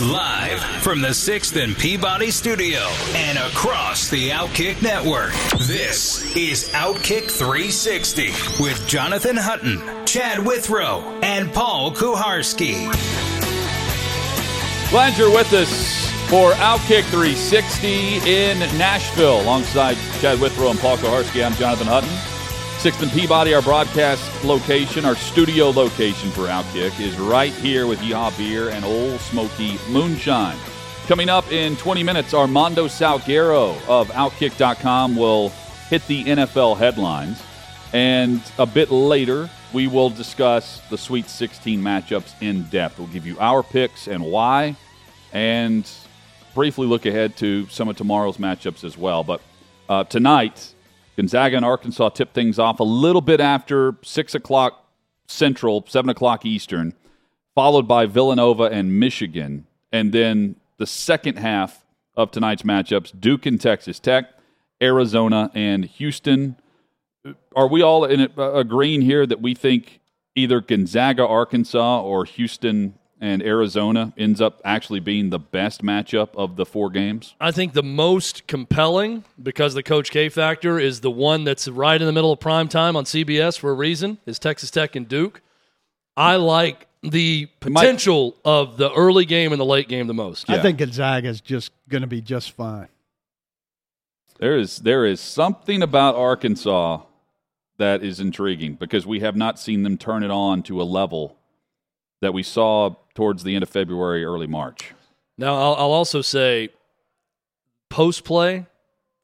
Live from the 6th and Peabody Studio and across the Outkick Network, this is Outkick 360 with Jonathan Hutton, Chad Withrow, and Paul Kuharsky. Glad you're with us for Outkick 360 in Nashville. Alongside Chad Withrow and Paul Kuharsky, I'm Jonathan Hutton. 6th and Peabody, our broadcast location, our studio location for Outkick, is right here with Yeehaw Beer and Ole Smoky Moonshine. Coming up in 20 minutes, Armando Salguero of Outkick.com will hit the NFL headlines. And a bit later, we will discuss the Sweet 16 matchups in depth. We'll give you our picks and why, and briefly look ahead to some of tomorrow's matchups as well. But uh, tonight, Gonzaga and Arkansas tip things off a little bit after 6 o'clock Central, 7 o'clock Eastern, followed by Villanova and Michigan. And then the second half of tonight's matchups Duke and Texas Tech, Arizona and Houston. Are we all in agreeing here that we think either Gonzaga, Arkansas, or Houston and Arizona ends up actually being the best matchup of the four games? I think the most compelling, because the Coach K factor, is the one that's right in the middle of prime time on CBS for a reason, is Texas Tech and Duke. I like the potential of the early game and the late game the most. I think Gonzaga is just going to be just fine. There is there is something about Arkansas that is intriguing because we have not seen them turn it on to a level that we saw towards the end of February, early March. Now, I'll, I'll also say post play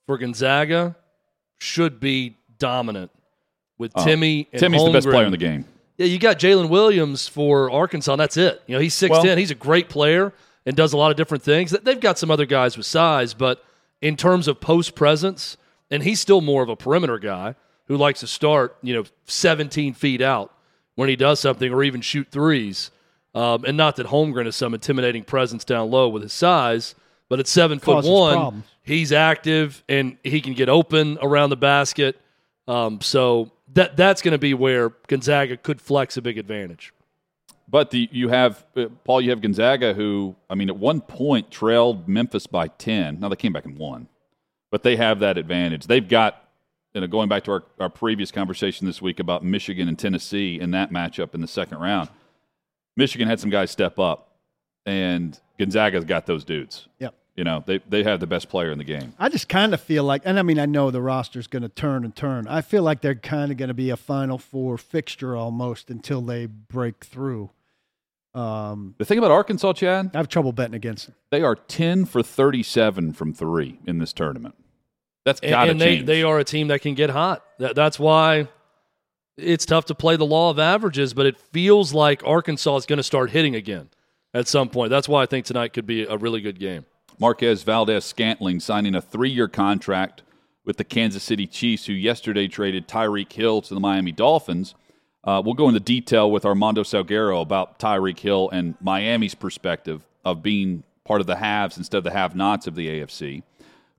for Gonzaga should be dominant with Oh, Timme. And Timme's the best player in the game. Yeah, you got Jaylin Williams for Arkansas, and that's it. You know, he's 6'10, Well- he's a great player and does a lot of different things. They've got some other guys with size, but in terms of post presence, and he's still more of a perimeter guy who likes to start, you know, 17 feet out when he does something or even shoot threes. Um, and not that Holmgren is some intimidating presence down low with his size, but at seven foot one, problems. he's active and he can get open around the basket. Um, so that that's going to be where Gonzaga could flex a big advantage. But the you have uh, Paul, you have Gonzaga, who I mean, at one point trailed Memphis by ten. Now they came back and won, but they have that advantage. They've got you know going back to our, our previous conversation this week about Michigan and Tennessee in that matchup in the second round. Michigan had some guys step up, and Gonzaga's got those dudes. Yep. You know they they have the best player in the game. I just kind of feel like, and I mean, I know the roster's going to turn and turn. I feel like they're kind of going to be a Final Four fixture almost until they break through. Um, The thing about Arkansas, Chad, I have trouble betting against them. they are ten for thirty-seven from three in this tournament. That's got to and They, they are a team that can get hot. That, that's why it's tough to play the law of averages, but it feels like Arkansas is going to start hitting again at some point. That's why I think tonight could be a really good game. Marquez Valdes Scantling signing a three year contract with the Kansas City Chiefs, who yesterday traded Tyreek Hill to the Miami Dolphins. Uh, we'll go into detail with Armando Salguero about Tyreek Hill and Miami's perspective of being part of the haves instead of the have nots of the AFC.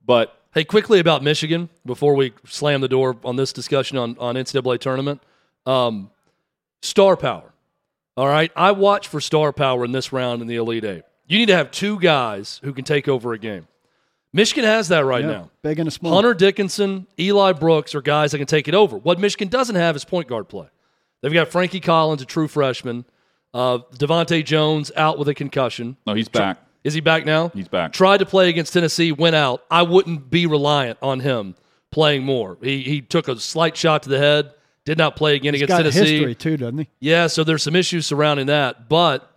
But Hey, quickly about Michigan before we slam the door on this discussion on, on NCAA tournament. Um, star power. All right. I watch for star power in this round in the Elite Eight. You need to have two guys who can take over a game. Michigan has that right Yeah, now. big and a small. Hunter Dickinson, Eli Brooks are guys that can take it over. What Michigan doesn't have is point guard play. They've got Frankie Collins, a true freshman. Uh, DeVante' Jones out with a concussion. no, he's back. Is he back now? He's back. Tried to play against Tennessee, went out. I wouldn't be reliant on him playing more. He he took a slight shot to the head. Did not play again He's against got Tennessee. history too, doesn't he? Yeah, so there's some issues surrounding that. But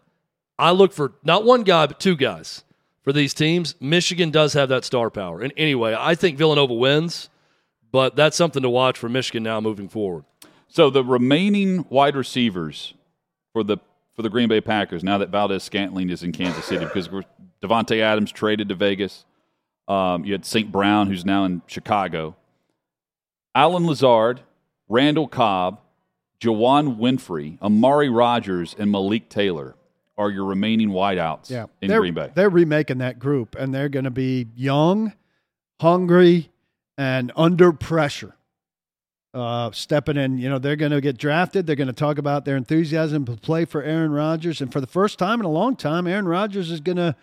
I look for not one guy, but two guys for these teams. Michigan does have that star power. And anyway, I think Villanova wins, but that's something to watch for Michigan now moving forward. So the remaining wide receivers for the for the Green Bay Packers now that Valdes Scantling is in Kansas City because Davante Adams traded to Vegas. Um, you had St. Brown, who's now in Chicago. Allen Lazard, Randall Cobb, Juwann Winfree, Amari Rodgers, and Malik Taylor are your remaining wideouts Yeah, in they're, Green Bay. They're remaking that group, and they're going to be young, hungry, and under pressure. Uh, stepping in, you know, they're going to get drafted. They're going to talk about their enthusiasm to play for Aaron Rodgers, and for the first time in a long time, Aaron Rodgers is going to.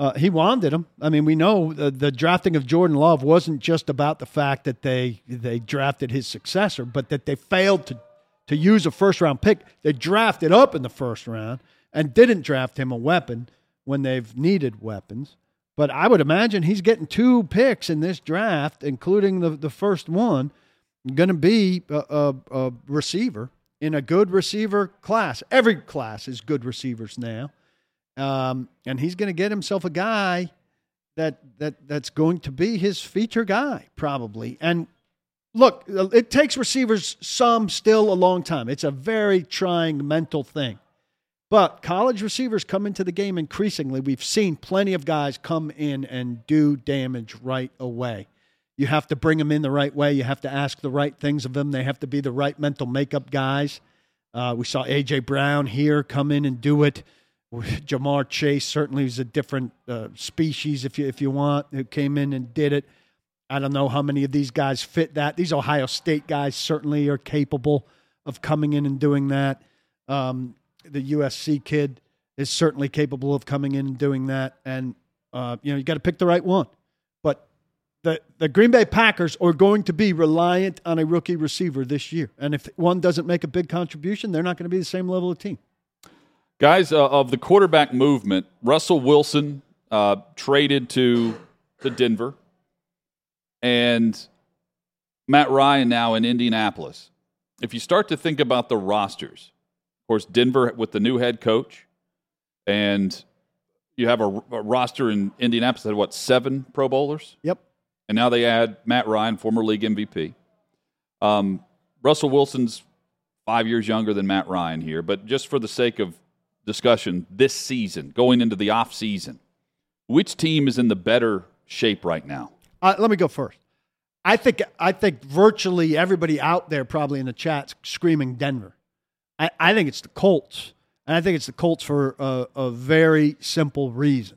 Uh, he wanted him. I mean, we know the, the drafting of Jordan Love wasn't just about the fact that they they drafted his successor, but that they failed to to use a first round pick. They drafted up in the first round and didn't draft him a weapon when they've needed weapons. But I would imagine he's getting two picks in this draft, including the, the first one, going to be a, a, a receiver in a good receiver class. Every class is good receivers now. Um, and he's going to get himself a guy that that that's going to be his feature guy probably. And look, it takes receivers some still a long time. It's a very trying mental thing. But college receivers come into the game increasingly. We've seen plenty of guys come in and do damage right away. You have to bring them in the right way. You have to ask the right things of them. They have to be the right mental makeup guys. Uh, we saw A.J. Brown here come in and do it. Ja'Marr Chase certainly is a different uh, species, if you if you want, who came in and did it. I don't know how many of these guys fit that. These Ohio State guys certainly are capable of coming in and doing that. Um, the USC kid is certainly capable of coming in and doing that. And uh, you know, you got to pick the right one. But the the Green Bay Packers are going to be reliant on a rookie receiver this year. And if one doesn't make a big contribution, they're not going to be the same level of team. Guys, uh, of the quarterback movement, Russell Wilson uh, traded to to Denver, and Matt Ryan now in Indianapolis. If you start to think about the rosters, of course, Denver with the new head coach, and you have a, a roster in Indianapolis that had what seven Pro Bowlers, Yep. and now they add Matt Ryan, former league MVP. Um, Russell Wilson's five years younger than Matt Ryan here, but just for the sake of discussion, this season, going into the off season, which team is in the better shape right now? Uh, let me go first. I think I think virtually everybody out there probably in the chat's screaming Denver. I, I think it's the Colts, and I think it's the Colts for a, a very simple reason.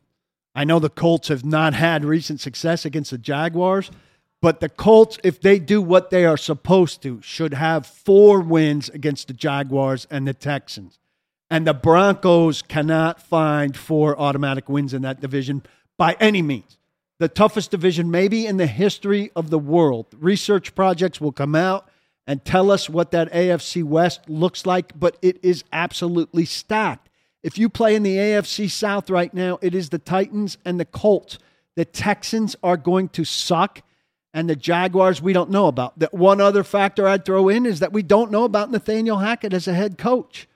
I know the Colts have not had recent success against the Jaguars, but the Colts, if they do what they are supposed to, should have four wins against the Jaguars and the Texans. And the Broncos cannot find four automatic wins in that division by any means the toughest division maybe in the history of the world. Research projects will come out and tell us what that AFC West looks like, but it is absolutely stacked. If you play in the AFC South right now, it is the Titans and the Colts. The Texans are going to suck, and the Jaguars we don't know about. The one other factor I'd throw in is that we don't know about Nathaniel Hackett as a head coach.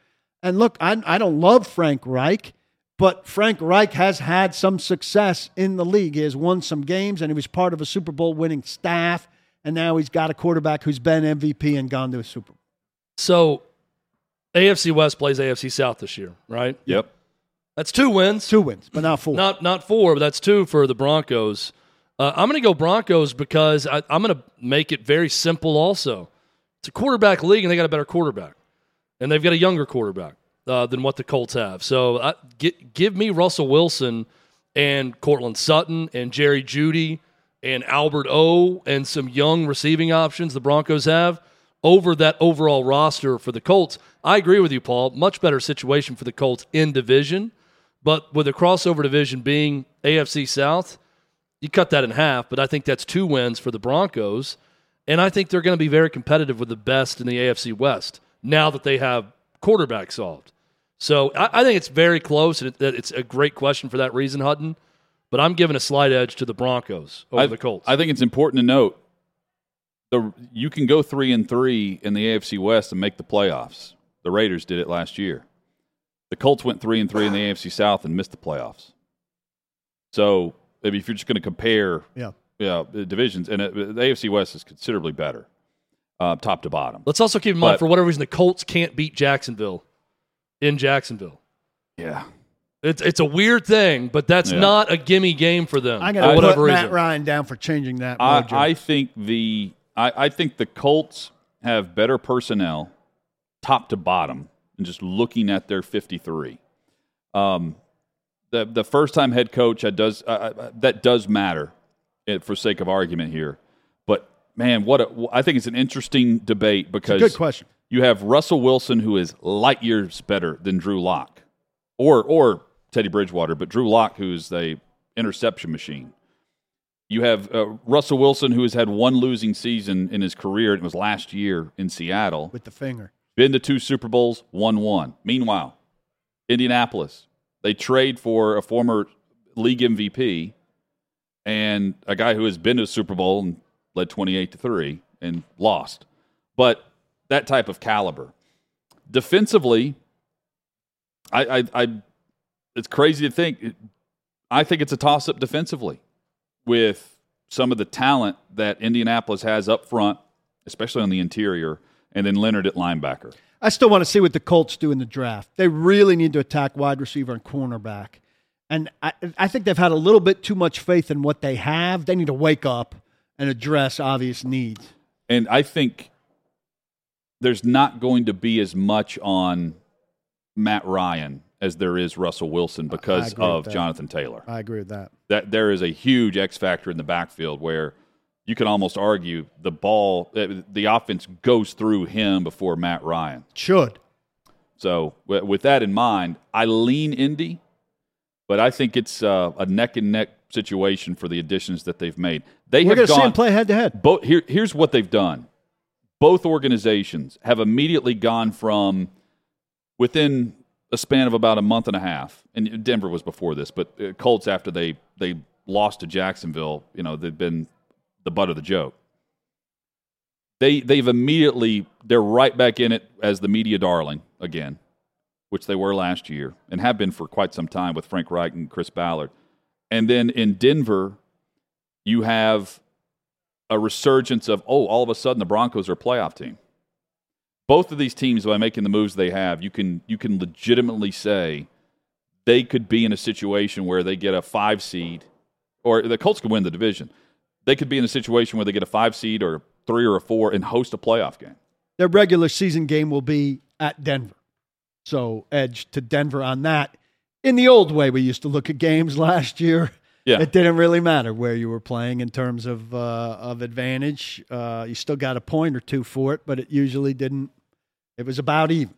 And look, I, I don't love Frank Reich, but Frank Reich has had some success in the league. He has won some games, and he was part of a Super Bowl winning staff. And now he's got a quarterback who's been MVP and gone to a Super Bowl. So AFC West plays AFC South this year, right? Yep. That's two wins. Two wins, but not four. Not not four, but that's two for the Broncos. Uh, I'm going to go Broncos because I, I'm going to make it very simple. Also, it's a quarterback league, and they got a better quarterback, and they've got a younger quarterback uh, than what the Colts have. So, I, get, give me Russell Wilson and Courtland Sutton and Jerry Jeudy and Albert O and some young receiving options the Broncos have over that overall roster for the Colts. I agree with you, Paul. Much better situation for the Colts in division, but with the crossover division being AFC South you cut that in half, but I think that's two wins for the Broncos. And I think they're going to be very competitive with the best in the AFC West now that they have quarterback solved. So I, I think it's very close, and it, it's a great question for that reason, Hutton. But I'm giving a slight edge to the Broncos over I, the Colts. I think it's important to note the you can go three and three in the AFC West and make the playoffs. The Raiders did it last year. The Colts went three and three in the AFC South and missed the playoffs. So maybe if you're just going to compare, yeah, yeah, divisions, and it, the AFC West is considerably better, uh, top to bottom. Let's also keep in mind, But- for whatever reason, the Colts can't beat Jacksonville in Jacksonville. Yeah. It's it's a weird thing, but that's Yeah. not a gimme game for them. I'm for going to whatever put Matt. Ryan down for changing that. I. I think the I, I think the Colts have better personnel, top to bottom, and just looking at their 53. Um, the the first time head coach that does uh, uh, that does matter, for sake of argument here. Man, what a, I think it's an interesting debate because good question. you have Russell Wilson, who is light years better than Drew Lock, or or Teddy Bridgewater, but Drew Lock, who's a interception machine. You have uh, Russell Wilson, who has had one losing season in his career. and It was last year in Seattle. with the finger. Been to two Super Bowls, won one. Meanwhile, Indianapolis, they trade for a former league MVP and a guy who has been to a Super Bowl and led 28 to 3 and lost. But that type of caliber. Defensively, I, I, I it's crazy to think. I think it's a toss up defensively with some of the talent that Indianapolis has up front, especially on the interior, and then Leonard at linebacker. I still want to see what the Colts do in the draft. They really need to attack wide receiver and cornerback. And I, I think they've had a little bit too much faith in what they have. They need to wake up and address obvious needs. And I think there's not going to be as much on Matt Ryan as there is Russell Wilson because of. Jonathan Taylor. I agree with that. That there is a huge X factor in the backfield where you can almost argue the ball, uh, the offense goes through him before Matt Ryan. Should. So with that in mind, I lean Indy, but I think it's uh, a neck and neck situation for the additions that they've made. They We're have to see gone them play head to head. both here, here's what they've done. Both organizations have immediately gone from within a span of about a month and a half, and Denver was before this, but uh, Colts after they they lost to Jacksonville, you know, they've been the butt of the joke. They they've immediately they're right back in it as the media darling again, which they were last year and have been for quite some time with Frank Reich and Chris Ballard. And then in Denver, you have a resurgence of oh, all of a sudden the Broncos are a playoff team. Both of these teams, by making the moves they have, you can you can legitimately say they could be in a situation where they get a five seed, or the Colts could win the division. They could be in a situation where they get a five seed or three or a four and host a playoff game. Their regular season game will be at Denver. So, edge to Denver on that. In the old way, we used to look at games last year. Yeah. It didn't really matter where you were playing in terms of uh, of advantage. Uh, you still got a point or two for it, but it usually didn't. It was about even.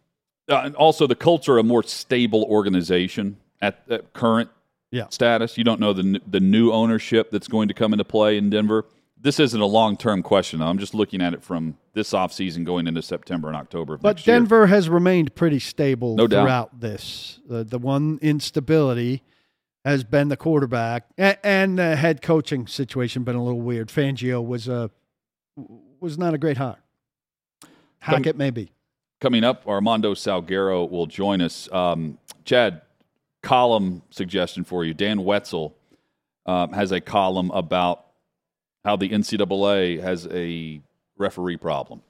Uh, and also, the Colts are a more stable organization at, at current Yeah. status. You don't know the the new ownership that's going to come into play in Denver. This isn't a long term question. Though. I'm just looking at it from this offseason going into September and October. But next year. Denver has remained pretty stable No doubt. throughout this. The the one instability has been the quarterback and, and the head coaching situation been a little weird. Fangio was a was not a great hire. Hackett maybe. coming up, Armando Salguero will join us. Um, Chad, column suggestion for you. Dan Wetzel um, has a column about how the NCAA has a referee problem.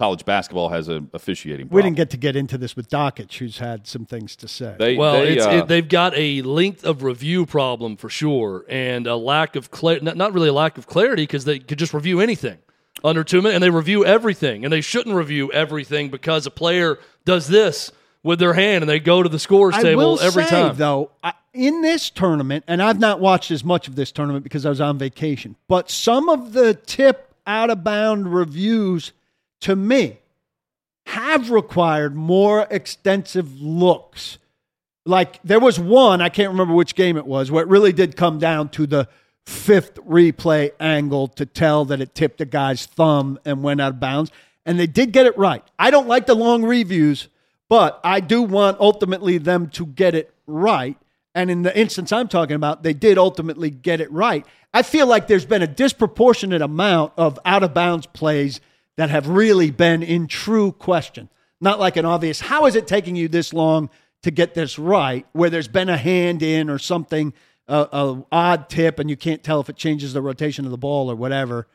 College basketball has an officiating problem. We didn't get to get into this with Dakich, who's had some things to say. They, Well, they, it's, uh, it, they've got a length of review problem for sure, and a lack of clarity. Not, not really a lack of clarity because they could just review anything under two minutes, and they review everything, and they shouldn't review everything because a player does this with their hand, and they go to the scores I table every say, time. though, I, in this tournament, and I've not watched as much of this tournament because I was on vacation, but some of the tip out of bound reviews to me have required more extensive looks. Like there was one, I can't remember which game it was, where it really did come down to the fifth replay angle to tell that it tipped a guy's thumb and went out of bounds. And they did get it right. I don't like the long reviews, but I do want ultimately them to get it right. And in the instance I'm talking about, they did ultimately get it right. I feel like there's been a disproportionate amount of out of bounds plays that have really been in true question. Not like an obvious, how is it taking you this long to get this right, where there's been a hand in or something, a, a odd tip, and you can't tell if it changes the rotation of the ball or whatever.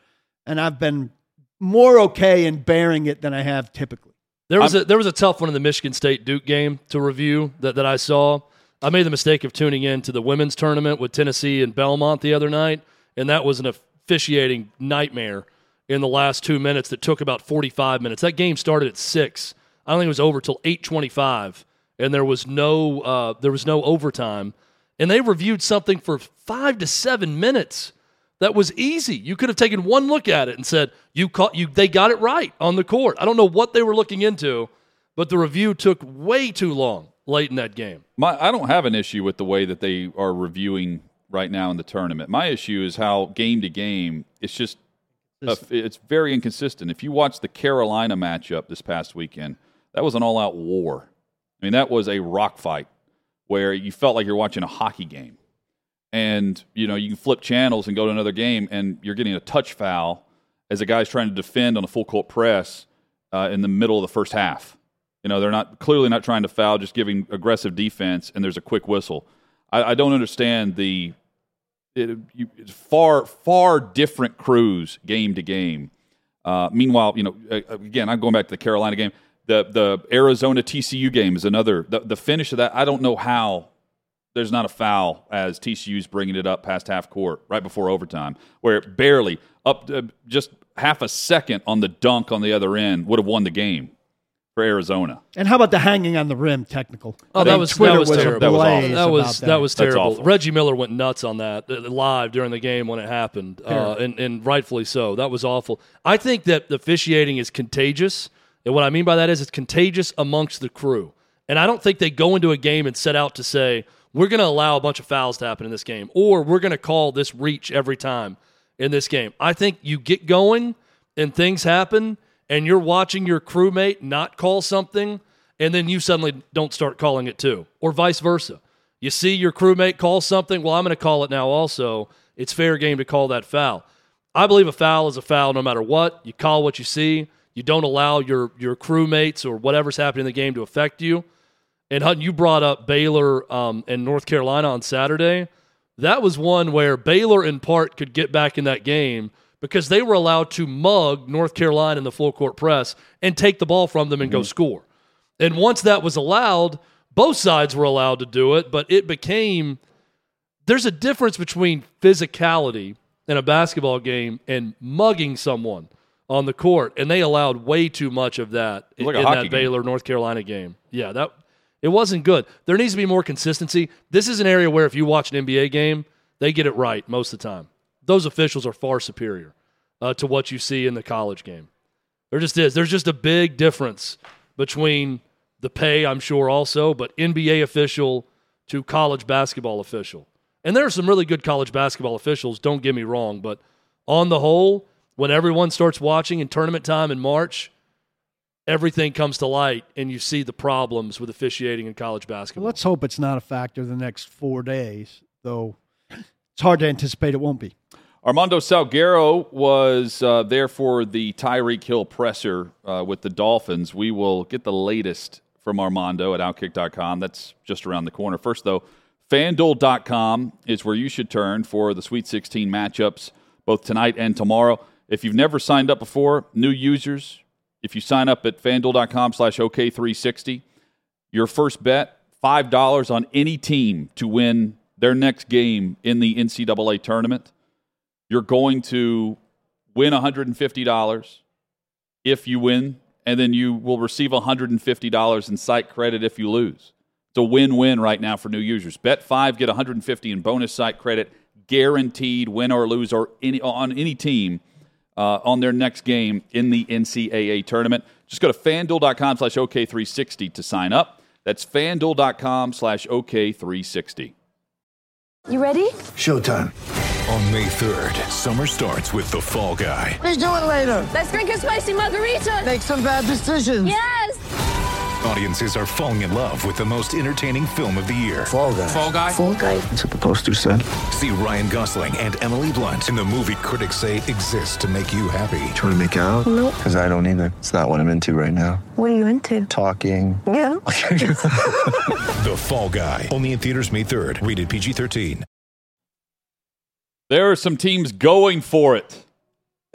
And I've been more okay in bearing it than I have typically. There was a there was a tough one in the Michigan State Duke game to review that, that I saw. I made the mistake of tuning in to the women's tournament with Tennessee and Belmont the other night, and that was an officiating nightmare in the last two minutes that took about 45 minutes. That game started at six. I don't think it was over till 8:25, and there was no uh, there was no overtime. And they reviewed something for five to seven minutes that was easy. You could have taken one look at it and said, "You caught you." They got it right on the court. I don't know what they were looking into, but the review took way too long late in that game. My, I don't have an issue with the way that they are reviewing right now in the tournament. My issue is how game to game, it's just uh, it's very inconsistent. If you watch the Carolina matchup this past weekend, that was an all-out war. I mean, that was a rock fight where you felt like you're watching a hockey game and you know you can flip channels and go to another game, and you're getting a touch foul as a guy's trying to defend on a full court press uh, in the middle of the first half. You know they're not clearly not trying to foul, just giving aggressive defense, and there's a quick whistle. I, I don't understand the it, you, it's far far different crews game to game. Uh, meanwhile, you know, again, I'm going back to the Carolina game. The the Arizona TCU game is another. The, the finish of that, I don't know how there's not a foul as TCU's bringing it up past half court right before overtime, where barely up just half a second on the dunk on the other end would have won the game for Arizona. And how about the hanging on the rim technical? Oh, that was Twitter that was, was terrible. That was awful. That was that. that was That's terrible. awful. Reggie Miller went nuts on that uh, live during the game when it happened, uh, and and rightfully so. That was awful. I think that the officiating is contagious, and what I mean by that is it's contagious amongst the crew. And I don't think they go into a game and set out to say we're going to allow a bunch of fouls to happen in this game, or we're going to call this reach every time in this game. I think you get going and things happen, and you're watching your crewmate not call something, and then you suddenly don't start calling it too, or vice versa. You see your crewmate call something, well, I'm going to call it now also. It's fair game to call that foul. I believe a foul is a foul no matter what. You call what you see. You don't allow your your crewmates or whatever's happening in the game to affect you. And Hutton, you brought up Baylor um, and North Carolina on Saturday. That was one where Baylor, in part, could get back in that game because they were allowed to mug North Carolina in the full court press and take the ball from them and go score. And once that was allowed, both sides were allowed to do it, but it became there's a difference between physicality in a basketball game and mugging someone on the court, and they allowed way too much of that in, Like in that game. Baylor North Carolina game. Yeah, that it wasn't good. There needs to be more consistency. This is an area where if you watch an NBA game, they get it right most of the time. Those officials are far superior uh, to what you see in the college game. There just is. There's just a big difference between the pay, I'm sure, also, but NBA official to college basketball official. And there are some really good college basketball officials, don't get me wrong, but on the whole, when everyone starts watching in tournament time in March, everything comes to light and you see the problems with officiating in college basketball. Let's hope it's not a factor the next four days, though it's hard to anticipate it won't be. Armando Salguero was uh, there for the Tyreek Hill presser uh, with the Dolphins. We will get the latest from Armando at Outkick.com. That's just around the corner. First, though, FanDuel.com is where you should turn for the Sweet 16 matchups both tonight and tomorrow. If you've never signed up before, new users, if you sign up at FanDuel.com slash OK360, your first bet, $5 on any team to win their next game in the NCAA tournament you're going to win $150 if you win, and then you will receive $150 in site credit if you lose. It's a win-win right now for new users. Bet five, get 150 in bonus site credit, guaranteed win or lose or any on any team uh, on their next game in the NCAA tournament. Just go to fanduel.com slash OK360 to sign up. That's fanduel.com slash OK360. You ready? Showtime. On May 3rd, summer starts with The Fall Guy. Let's do it later. Let's drink a spicy margarita. Make some bad decisions. Yes. Audiences are falling in love with the most entertaining film of the year. Fall guy. Fall Guy. Fall guy. That's what the poster said. See Ryan Gosling and Emily Blunt in the movie critics say exists to make you happy. Trying to make it out? Nope. Because I don't either. It's not what I'm into right now. What are you into? Talking. Yeah. The Fall Guy. Only in theaters May 3rd. Rated PG 13. There are some teams going for it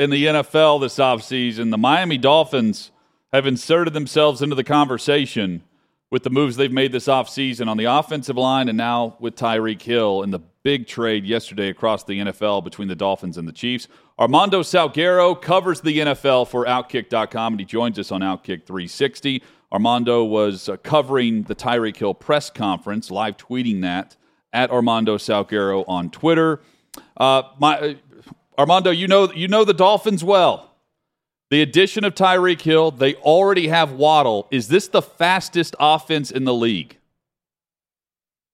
in the NFL this offseason. The Miami Dolphins have inserted themselves into the conversation with the moves they've made this offseason on the offensive line and now with Tyreek Hill in the big trade yesterday across the NFL between the Dolphins and the Chiefs. Armando Salguero covers the NFL for Outkick.com and he joins us on Outkick 360. Armando was uh, covering the Tyreek Hill press conference, live tweeting that at Armando Salguero on Twitter. Uh, my, uh, Armando, you know you know the Dolphins well. The addition of Tyreek Hill, they already have Waddle. Is this the fastest offense in the league?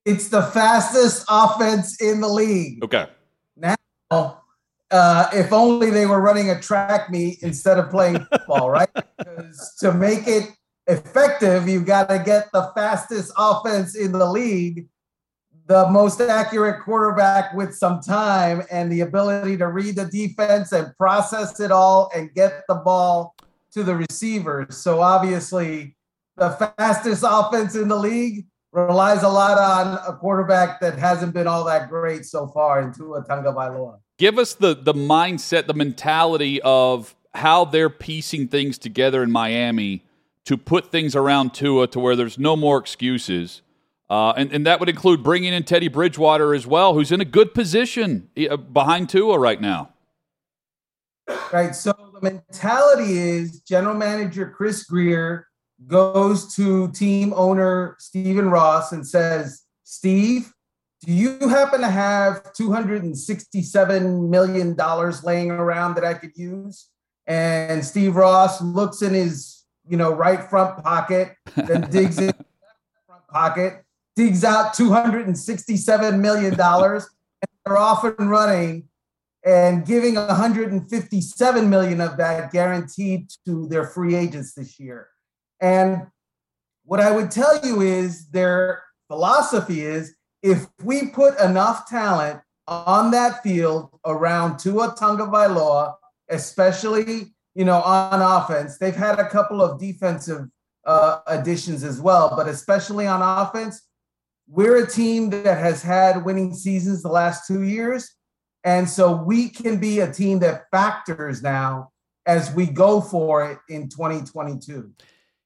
It's the fastest offense in the league. Okay. Now, uh, if only they were running a track meet instead of playing football, right? Because to make it effective, you've got to get the fastest offense in the league the most accurate quarterback with some time and the ability to read the defense and process it all and get the ball to the receivers. So obviously, the fastest offense in the league relies a lot on a quarterback that hasn't been all that great so far in Tua Tagovailoa. Give us the the mindset, the mentality of how they're piecing things together in Miami to put things around Tua to where there's no more excuses uh, and, and that would include bringing in Teddy Bridgewater as well, who's in a good position uh, behind Tua right now. Right. So the mentality is general manager Chris Grier goes to team owner Stephen Ross and says, Steve, do you happen to have $267 million laying around that I could use? And Steve Ross looks in his, you know, right front pocket, then digs in front pocket digs out $267 million and they're off and running and giving 157 million of that guaranteed to their free agents this year. And what I would tell you is their philosophy is if we put enough talent on that field around Tua Tagovailoa, especially you know on offense, they've had a couple of defensive uh, additions as well, but especially on offense, we're a team that has had winning seasons the last two years. And so we can be a team that factors now as we go for it in 2022.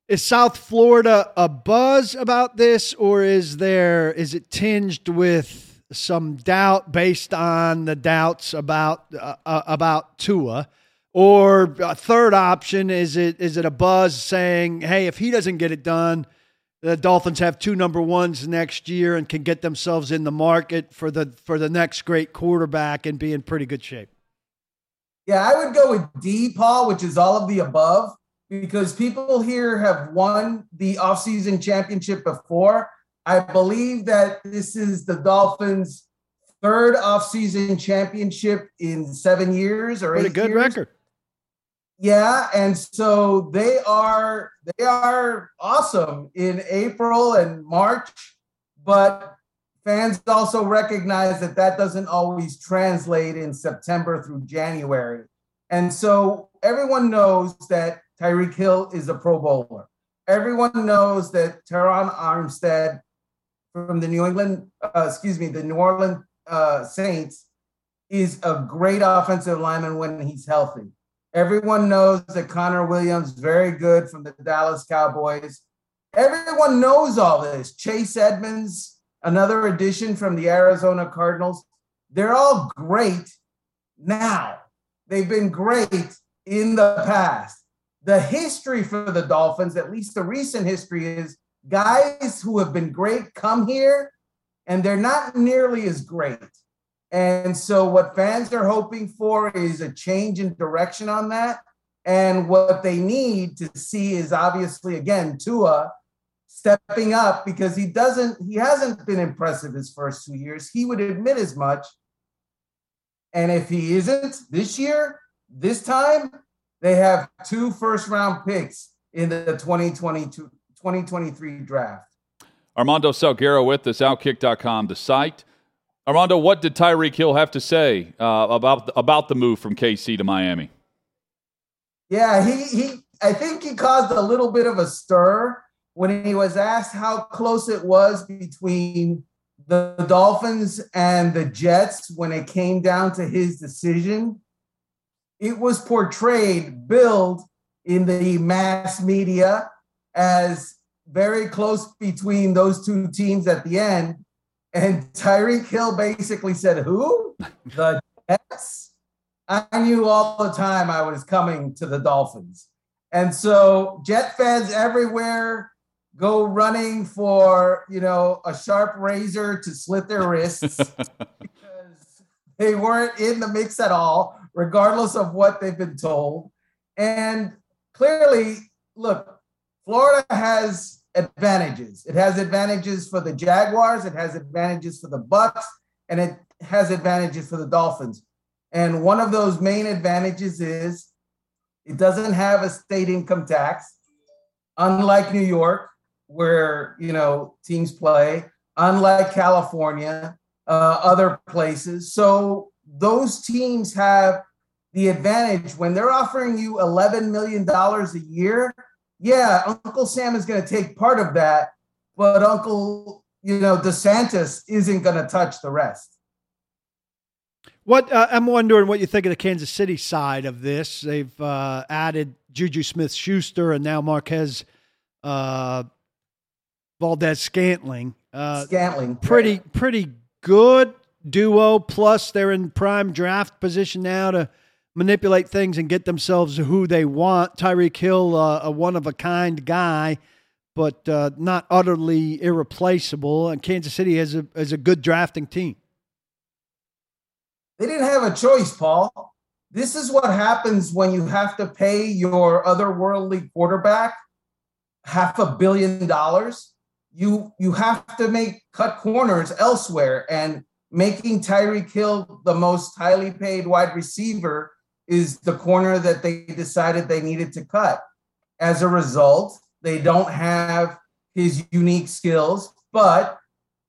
Is South Florida a buzz about this, or is there is it tinged with some doubt based on the doubts about uh, uh about Tua? Or a third option is it is it a buzz saying, hey, if he doesn't get it done, the Dolphins have two number ones next year and can get themselves in the market for the for the next great quarterback and be in pretty good shape. Yeah, I would go with D, Paul, which is all of the above, because people here have won the offseason championship before. I believe that this is the Dolphins' third offseason championship in seven years or What eight a good years. record. Yeah, and so they are they are awesome in April and March, but fans also recognize that that doesn't always translate in September through January. And so everyone knows that Tyreek Hill is a Pro Bowler. Everyone knows that Terron Armstead from the New England, uh, excuse me, the New Orleans uh, Saints is a great offensive lineman when he's healthy. Everyone knows that Connor Williams very good from the Dallas Cowboys. Everyone knows all this. Chase Edmonds, another addition from the Arizona Cardinals. They're all great now. They've been great in the past. The history for the Dolphins, at least the recent history, is guys who have been great come here and they're not nearly as great. And so, what fans are hoping for is a change in direction on that. And what they need to see is obviously, again, Tua stepping up because he doesn't, he hasn't been impressive his first two years. He would admit as much. And if he isn't this year, this time, they have two first round picks in the 2022, 2023 draft. Armando Salguero with us, Outkick.com, the site. Armando, what did Tyreek Hill have to say uh, about about the move from KC to Miami? Yeah, he he. I think he caused a little bit of a stir when he was asked how close it was between the Dolphins and the Jets when it came down to his decision. It was portrayed, billed in the mass media as very close between those two teams at the end. And Tyreek Hill basically said, Who? The Jets? I knew all the time I was coming to the Dolphins. And so Jet fans everywhere go running for, you know, a sharp razor to slit their wrists because they weren't in the mix at all, regardless of what they've been told. And clearly, look, Florida has advantages. It has advantages for the Jaguars, it has advantages for the Bucs, and it has advantages for the Dolphins. And one of those main advantages is it doesn't have a state income tax, unlike New York, where you know teams play, unlike California, uh, other places. So those teams have the advantage when they're offering you $11 million a year. Yeah, Uncle Sam is going to take part of that, but Uncle, you know, DeSantis isn't going to touch the rest. What uh, I'm wondering what you think of the Kansas City side of this. They've uh, added Juju Smith Schuster and now Marquez uh, Valdes Scantling. Uh, Scantling, pretty pretty good duo. Plus, they're in prime draft position now to manipulate things and get themselves who they want. Tyreek Hill, uh, a one of a kind guy, but uh, not utterly irreplaceable. And Kansas City has a has a good drafting team. They didn't have a choice, Paul. This is what happens when you have to pay your otherworldly quarterback half a billion dollars. You you have to make cut corners elsewhere, and making Tyreek Hill the most highly paid wide receiver is the corner that they decided they needed to cut. As a result, they don't have his unique skills, but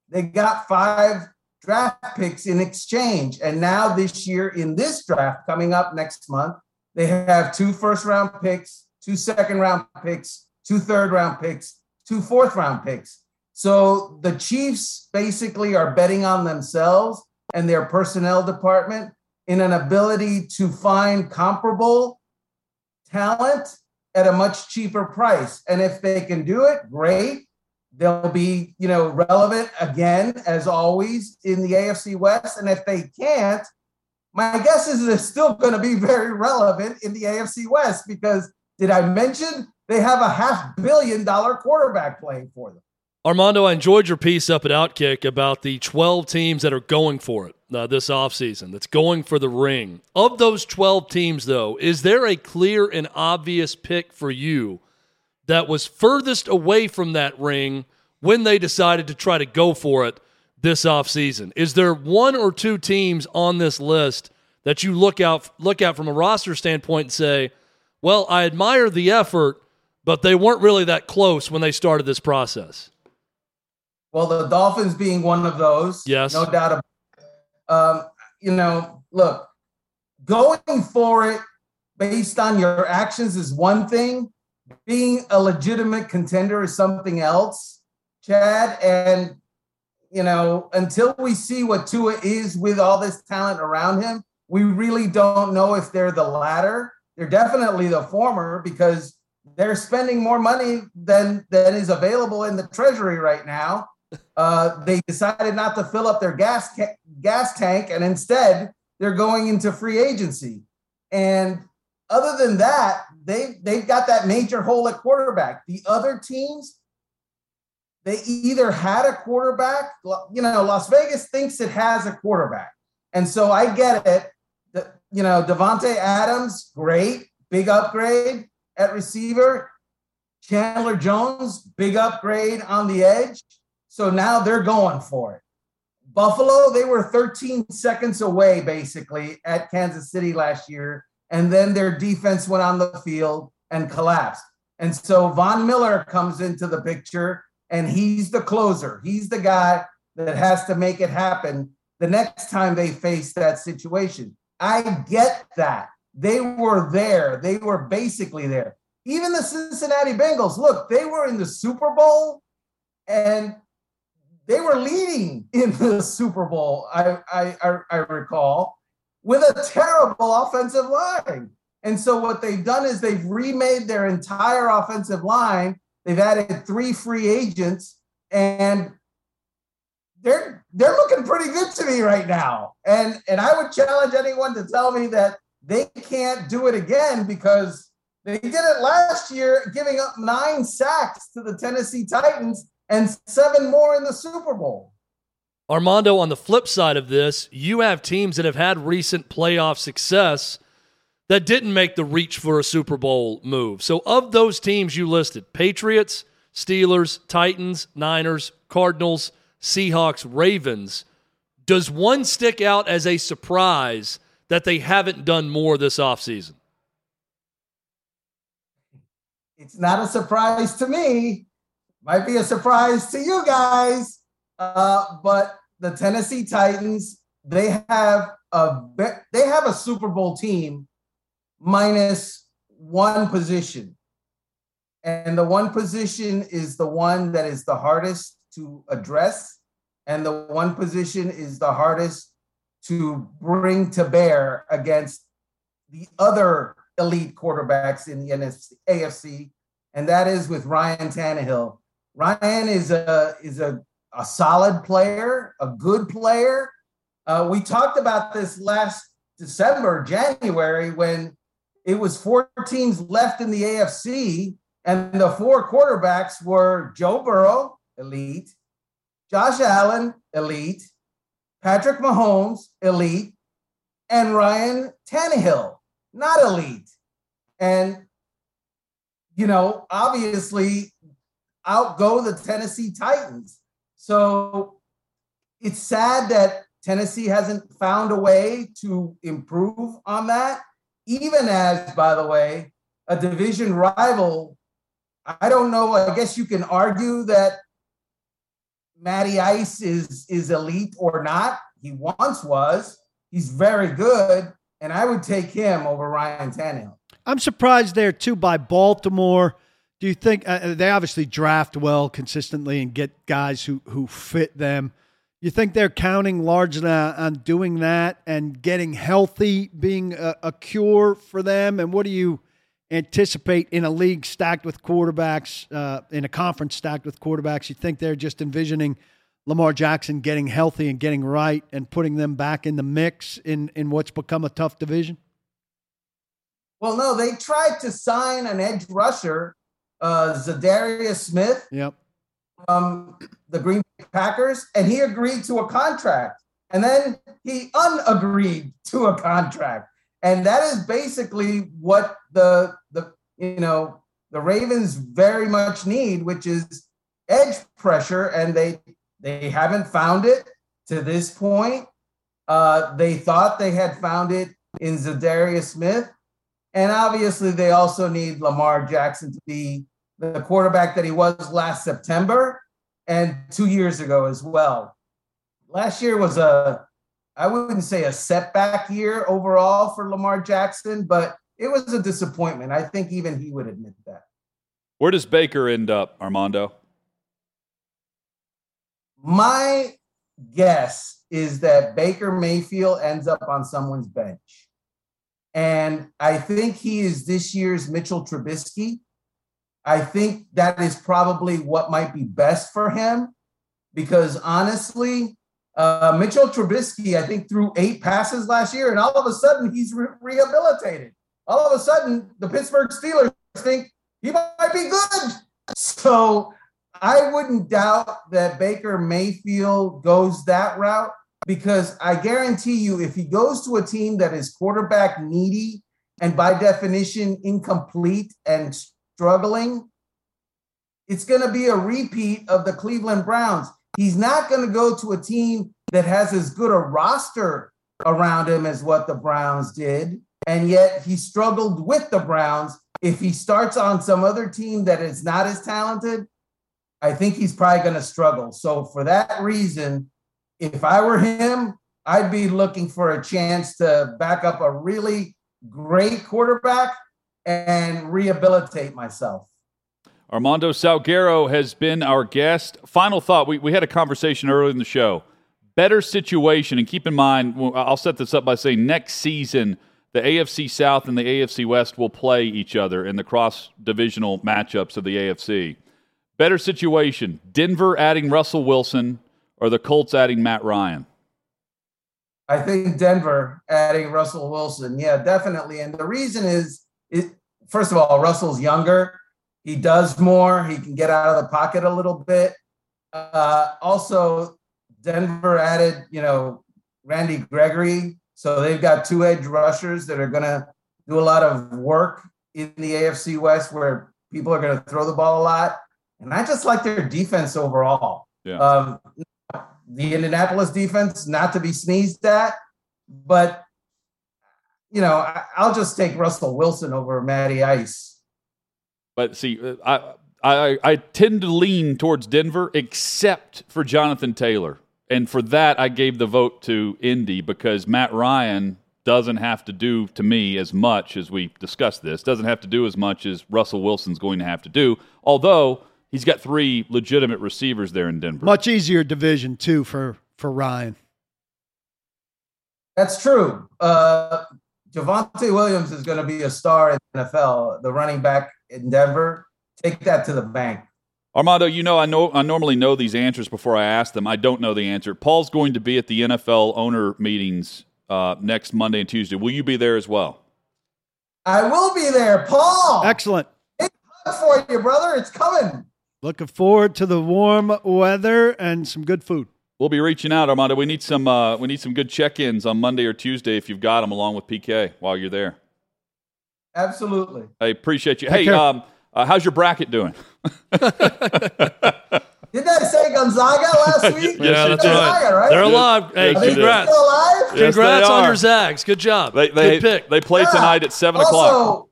they got five draft picks in exchange. And now, this year, in this draft coming up next month, they have two first round picks, two second round picks, two third round picks, two fourth round picks. So the Chiefs basically are betting on themselves and their personnel department in an ability to find comparable talent at a much cheaper price. And if they can do it, great. They'll be, you know, relevant again as always in the AFC West. And if they can't, my guess is they're still going to be very relevant in the AFC West because did I mention they have a half billion dollar quarterback playing for them? Armando, I enjoyed your piece up at Outkick about the 12 teams that are going for it uh, this offseason, that's going for the ring. Of those 12 teams, though, is there a clear and obvious pick for you that was furthest away from that ring when they decided to try to go for it this offseason? Is there one or two teams on this list that you look out look at from a roster standpoint and say, well, I admire the effort, but they weren't really that close when they started this process? Well, the Dolphins being one of those, yes, no doubt about. Um, you know, look, going for it based on your actions is one thing. Being a legitimate contender is something else, Chad. And you know, until we see what Tua is with all this talent around him, we really don't know if they're the latter. They're definitely the former because they're spending more money than than is available in the treasury right now uh, they decided not to fill up their gas ca- gas tank, and instead they're going into free agency. And other than that, they they've got that major hole at quarterback. The other teams, they either had a quarterback. You know, Las Vegas thinks it has a quarterback, and so I get it. You know, Davante Adams, great, big upgrade at receiver. Chandler Jones, big upgrade on the edge. So now they're going for it. Buffalo, they were 13 seconds away basically at Kansas City last year. And then their defense went on the field and collapsed. And so Von Miller comes into the picture and he's the closer. He's the guy that has to make it happen the next time they face that situation. I get that. They were there. They were basically there. Even the Cincinnati Bengals, look, they were in the Super Bowl and they were leading in the Super Bowl, I, I, I, recall, with a terrible offensive line. And so what they've done is they've remade their entire offensive line. They've added three free agents, and they're they're looking pretty good to me right now. And and I would challenge anyone to tell me that they can't do it again because they did it last year, giving up nine sacks to the Tennessee Titans and seven more in the Super Bowl. Armando, on the flip side of this, you have teams that have had recent playoff success that didn't make the reach for a Super Bowl move. So, of those teams you listed Patriots, Steelers, Titans, Niners, Cardinals, Seahawks, Ravens does one stick out as a surprise that they haven't done more this offseason? It's not a surprise to me. Might be a surprise to you guys. Uh, but the Tennessee Titans, they have a they have a Super Bowl team minus one position. And the one position is the one that is the hardest to address. And the one position is the hardest to bring to bear against the other elite quarterbacks in the NFC, AFC, and that is with Ryan Tannehill. Ryan is a is a, a solid player, a good player. Uh, we talked about this last December, January, when it was four teams left in the AFC, and the four quarterbacks were Joe Burrow, elite, Josh Allen, elite, Patrick Mahomes, elite, and Ryan Tannehill, not elite. And, you know, obviously outgo the Tennessee Titans. So it's sad that Tennessee hasn't found a way to improve on that, even as, by the way, a division rival. I don't know. I guess you can argue that Matty Ice is is elite or not. He once was. He's very good, and I would take him over Ryan Tannehill. I'm surprised there too by Baltimore. Do you think uh, they obviously draft well consistently and get guys who who fit them? You think they're counting largely on doing that and getting healthy being a, a cure for them? And what do you anticipate in a league stacked with quarterbacks, uh, in a conference stacked with quarterbacks? You think they're just envisioning Lamar Jackson getting healthy and getting right and putting them back in the mix in, in what's become a tough division? Well, no, they tried to sign an edge rusher, uh, Za'Darius Smith. Yep. Um, the Green Bay Packers, and he agreed to a contract. And then he unagreed to a contract. And that is basically what the the you know the Ravens very much need, which is edge pressure, and they they haven't found it to this point. Uh, they thought they had found it in Za'Darius Smith, and obviously they also need Lamar Jackson to be the quarterback that he was last September and two years ago as well. Last year was a I wouldn't say a setback year overall for Lamar Jackson, but it was a disappointment. I think even he would admit that. Where does Baker end up, Armando? My guess is that Baker Mayfield ends up on someone's bench. And I think he is this year's Mitchell Trubisky. I think that is probably what might be best for him because honestly, uh, Mitchell Trubisky, I think, threw eight passes last year, and all of a sudden he's re- rehabilitated. All of a sudden, the Pittsburgh Steelers think he might be good. So I wouldn't doubt that Baker Mayfield goes that route because I guarantee you, if he goes to a team that is quarterback needy and by definition incomplete and struggling, it's going to be a repeat of the Cleveland Browns. He's not going to go to a team that has as good a roster around him as what the Browns did. And yet he struggled with the Browns. If he starts on some other team that is not as talented, I think he's probably going to struggle. So, for that reason, if I were him, I'd be looking for a chance to back up a really great quarterback and rehabilitate myself. Armando Salguero has been our guest. Final thought we, we had a conversation earlier in the show. Better situation, and keep in mind, I'll set this up by saying next season, the AFC South and the AFC West will play each other in the cross divisional matchups of the AFC. Better situation Denver adding Russell Wilson or the Colts adding Matt Ryan? I think Denver adding Russell Wilson. Yeah, definitely. And the reason is, it, first of all, Russell's younger. He does more. He can get out of the pocket a little bit. Uh, also, Denver added, you know, Randy Gregory. So they've got two edge rushers that are going to do a lot of work in the AFC West where people are going to throw the ball a lot. And I just like their defense overall. Yeah. Um, the Indianapolis defense, not to be sneezed at, but you know, I, will just take Russell Wilson over Matty Ice. But see, I, I I tend to lean towards Denver, except for Jonathan Taylor, and for that I gave the vote to Indy because Matt Ryan doesn't have to do to me as much as we discussed this. Doesn't have to do as much as Russell Wilson's going to have to do. Although he's got three legitimate receivers there in Denver. Much easier division too for for Ryan. That's true. Uh, Javonte Williams is going to be a star in the NFL. The running back in Denver. Take that to the bank. Armando, you know I know I normally know these answers before I ask them. I don't know the answer. Paul's going to be at the NFL owner meetings uh, next Monday and Tuesday. Will you be there as well? I will be there, Paul. Excellent. It's for you, brother. It's coming. Looking forward to the warm weather and some good food. We'll be reaching out, Armando. We need some uh, we need some good check-ins on Monday or Tuesday if you've got them, along with PK while you're there. Absolutely. I appreciate you. Take hey, um, uh, how's your bracket doing? Didn't I say Gonzaga last week? yeah, that's Gonzaga, right. They're alive. Hey, yes, congrats! Still alive? Yes, congrats on your Zags. Good job. They, they, good pick. They play yeah. tonight at seven also,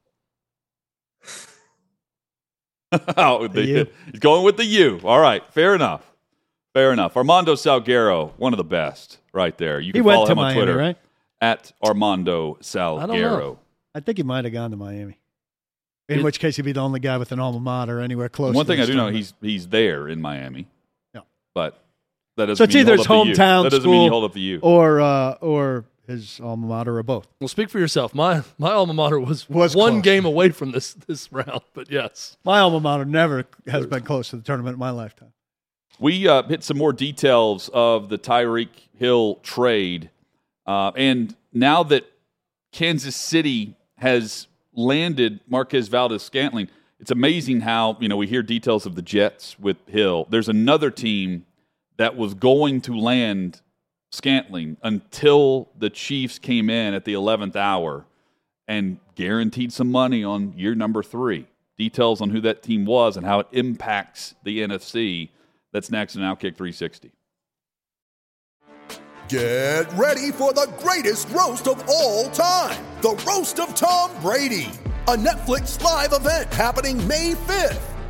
o'clock. oh, the, he's going with the U. All right, fair enough. Fair enough. Armando Salguero, one of the best, right there. You can he went follow to him on Miami, Twitter right? at Armando Salguero. I think he might have gone to Miami. In It- which case, he'd be the only guy with an alma mater anywhere close. One to thing I do know, he's he's there in Miami. Yeah. but that doesn't So it's mean you either his up the U. hometown That doesn't mean you school hold up the U. or uh, or his alma mater or both. Well, speak for yourself. My my alma mater was, Was one close. game away from this this round, but yes. My alma mater never has been close to the tournament in my lifetime. We uh, hit some more details of the Tyreek Hill trade. Uh, and now that Kansas City has landed Marquez Valdes Scantling, it's amazing how, you know, we hear details of the Jets with Hill. There's another team that was going to land Scantling until the Chiefs came in at the 11th hour and guaranteed some money on year number three. Details on who that team was and how it impacts the NFC. That's next in Outkick 360. Get ready for the greatest roast of all time the Roast of Tom Brady, a Netflix live event happening May 5th.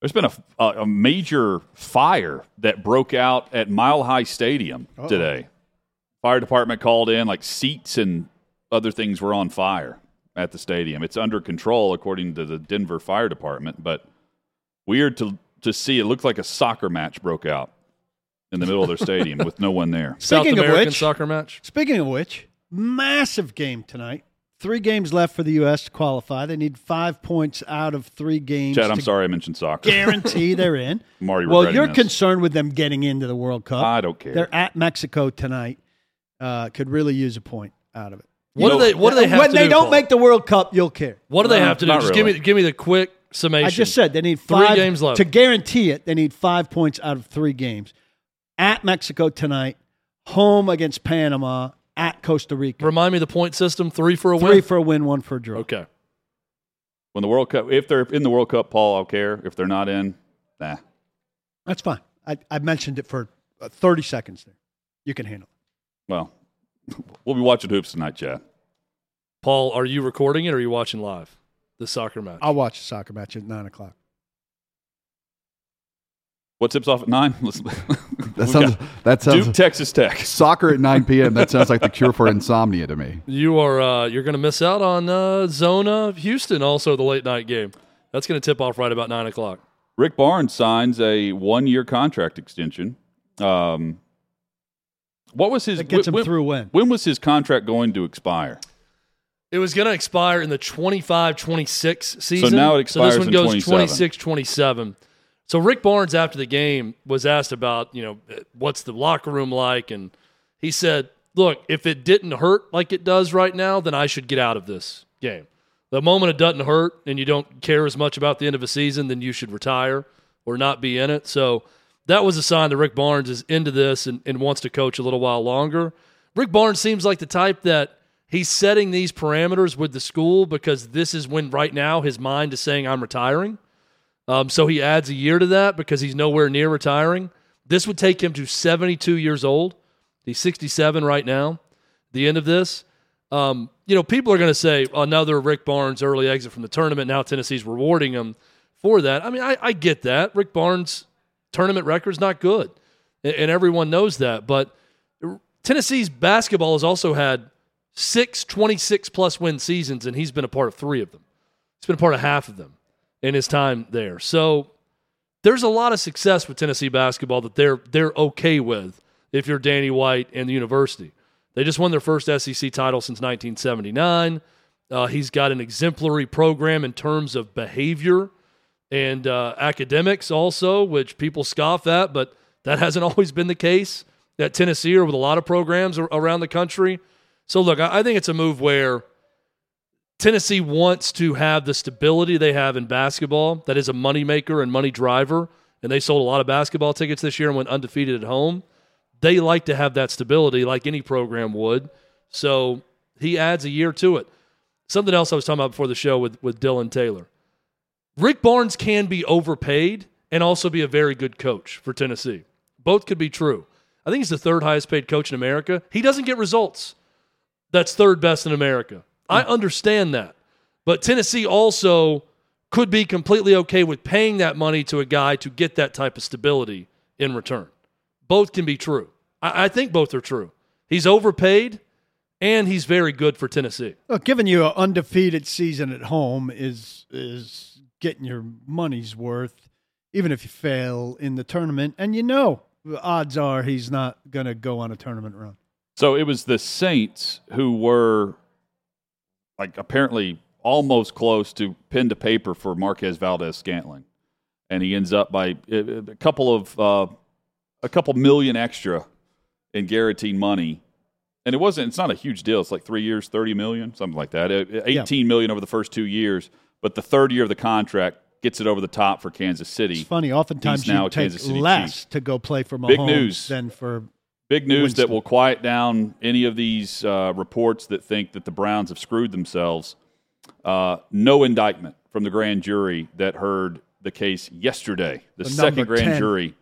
There's been a, a, a major fire that broke out at Mile High Stadium Uh-oh. today. Fire department called in, like seats and other things were on fire at the stadium. It's under control, according to the Denver Fire Department, but weird to, to see. It looked like a soccer match broke out in the middle of their stadium with no one there. South Speaking of American which- soccer match. Speaking of which, massive game tonight. Three games left for the U.S. to qualify. They need five points out of three games. Chad, I'm sorry I mentioned soccer. Guarantee they're in. I'm well, you're this. concerned with them getting into the World Cup. I don't care. They're at Mexico tonight. Uh, could really use a point out of it. What do they what do they have to do? when to they do, don't Paul? make the World Cup, you'll care. What do they No, have to do? not Just really. give me give me the quick summation. I just said they need Three five games left. to guarantee it. They need five points out of three games. At Mexico tonight, home against Panama, at Costa Rica. Remind me the point system: three for a Three win. for a win, one for a draw. okay. when the World Cup, if they're in the World Cup, Paul, I'll care. If they're not in, nah. That's fine. I, I mentioned it for uh, 30 seconds there. You can handle it. Well, we'll be watching hoops tonight, Chad. Paul, are you recording it or are you watching live? The soccer match. I'll watch the soccer match at 9 o'clock. What tips off at nine? That sounds. That sounds. Duke, Texas Tech. Soccer at 9 p.m. That sounds like the cure for insomnia to me. You are uh, you're going to miss out on uh, Zona Houston, also the late night game. That's going to tip off right about nine o'clock. Rick Barnes signs a one-year contract extension. Um, what was his? That gets him when, through when? When was his contract going to expire? It was going to expire in the 25-26 season. So now it So this expires one in goes 27. 26 27. So Rick Barnes after the game was asked about, you know, what's the locker room like and he said, "Look, if it didn't hurt like it does right now, then I should get out of this game. The moment it doesn't hurt and you don't care as much about the end of a season, then you should retire or not be in it." So that was a sign that Rick Barnes is into this and, and wants to coach a little while longer. Rick Barnes seems like the type that he's setting these parameters with the school because this is when right now his mind is saying I'm retiring. Um, so he adds a year to that because he's nowhere near retiring. This would take him to 72 years old. He's 67 right now. The end of this, um, you know, people are going to say another Rick Barnes early exit from the tournament. Now Tennessee's rewarding him for that. I mean, I, I get that. Rick Barnes' tournament record's not good, and, and everyone knows that. But Tennessee's basketball has also had six 26 plus win seasons, and he's been a part of three of them. He's been a part of half of them in his time there. So there's a lot of success with Tennessee basketball that they're they're okay with if you're Danny White and the university. They just won their first SEC title since 1979. Uh, he's got an exemplary program in terms of behavior and uh, academics also, which people scoff at, but that hasn't always been the case at Tennessee or with a lot of programs around the country. So look, I, I think it's a move where Tennessee wants to have the stability they have in basketball that is a moneymaker and money driver. And they sold a lot of basketball tickets this year and went undefeated at home. They like to have that stability like any program would. So he adds a year to it. Something else I was talking about before the show with, with Dylan Taylor. Rick Barnes can be overpaid and also be a very good coach for Tennessee. Both could be true. I think he's the third highest paid coach in America. He doesn't get results. That's third best in America. I understand that. But Tennessee also could be completely okay with paying that money to a guy to get that type of stability in return. Both can be true. I, I think both are true. He's overpaid and he's very good for Tennessee. Look, giving you an undefeated season at home is is getting your money's worth, even if you fail in the tournament. And you know, the odds are he's not going to go on a tournament run. So it was the Saints who were like apparently almost close to pen to paper for Marquez Valdes Scantling, and he ends up by a couple of uh, a couple million extra in guaranteed money. And it wasn't. It's not a huge deal. It's like three years, thirty million, something like that. Uh, Eighteen million over the first two years, but the third year of the contract gets it over the top for Kansas City. It's funny. Oftentimes He's now you take Kansas City less Chief. to go play for Mahomes Big news. than for Big news that will quiet down any of these uh, reports that think that the Browns have screwed themselves. Uh, no indictment from the grand jury that heard the case yesterday. The, The second grand 10. jury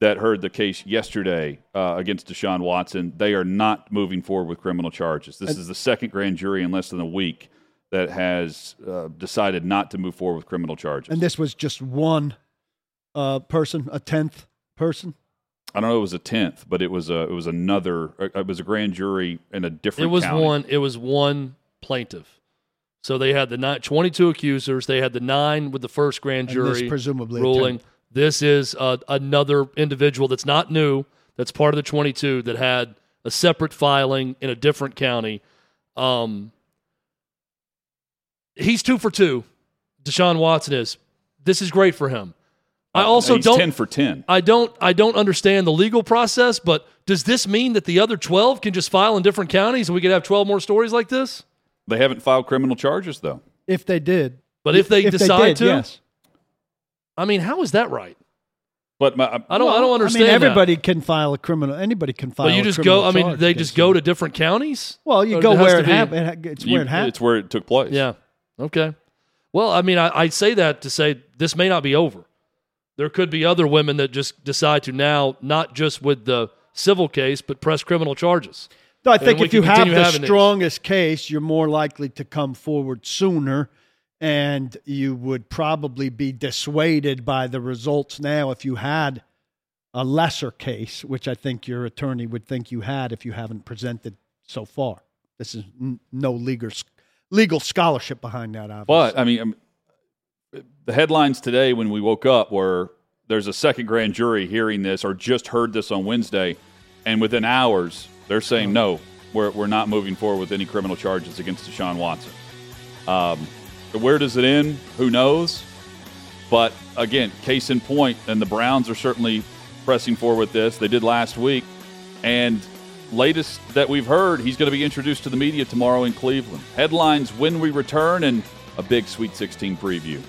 that heard the case yesterday uh, against Deshaun Watson. They are not moving forward with criminal charges. This is the second grand jury in less than a week that has uh, decided not to move forward with criminal charges. and this was just one uh, person, a tenth person. I don't know. It was a tenth, but it was a it was another. It was a grand jury in a different. It was county. one. It was one plaintiff. So they had the nine, 22 accusers. They had the nine with the first grand And this jury presumably ruling. This is uh, another individual that's not new. That's part of the 22 that had a separate filing in a different county. Um, he's two for two. Deshaun Watson is. This is great for him. I also Uh, He's don't. ten for ten. I don't I don't understand the legal process, but does this mean that the other 12 can just file in different counties and we could have 12 more stories like this? They haven't filed criminal charges though. If they did, But if they decide did, to, yes. I mean, how is that right? But my, I don't I don't understand. I mean, that. everybody can file a criminal. Anybody can file. But you a just criminal go. I mean, they just go to different counties. Well, you go it where it happened. It's You- where it happened. It's where it took place. Yeah. Okay. Well, I mean, I, I say that to say this may not be over. There could be other women that just decide to now, not just with the civil case, but press criminal charges. No, I think if you have the having these. strongest case, you're more likely to come forward sooner, and you would probably be dissuaded by the results now if you had a lesser case, which I think your attorney would think you had if you haven't presented so far. This is n- no legal legal scholarship behind that. Obviously, But I mean, um, the headlines today when we woke up were there's a second grand jury hearing this or just heard this on Wednesday, and within hours they're saying no, we're we're not moving forward with any criminal charges against Deshaun Watson. Um, where does it end? Who knows? But again, case in point, and the Browns are certainly pressing forward with this. They did last week, and latest that we've heard, he's going to be introduced to the media tomorrow in Cleveland. Headlines when we return, and a big Sweet 16 preview.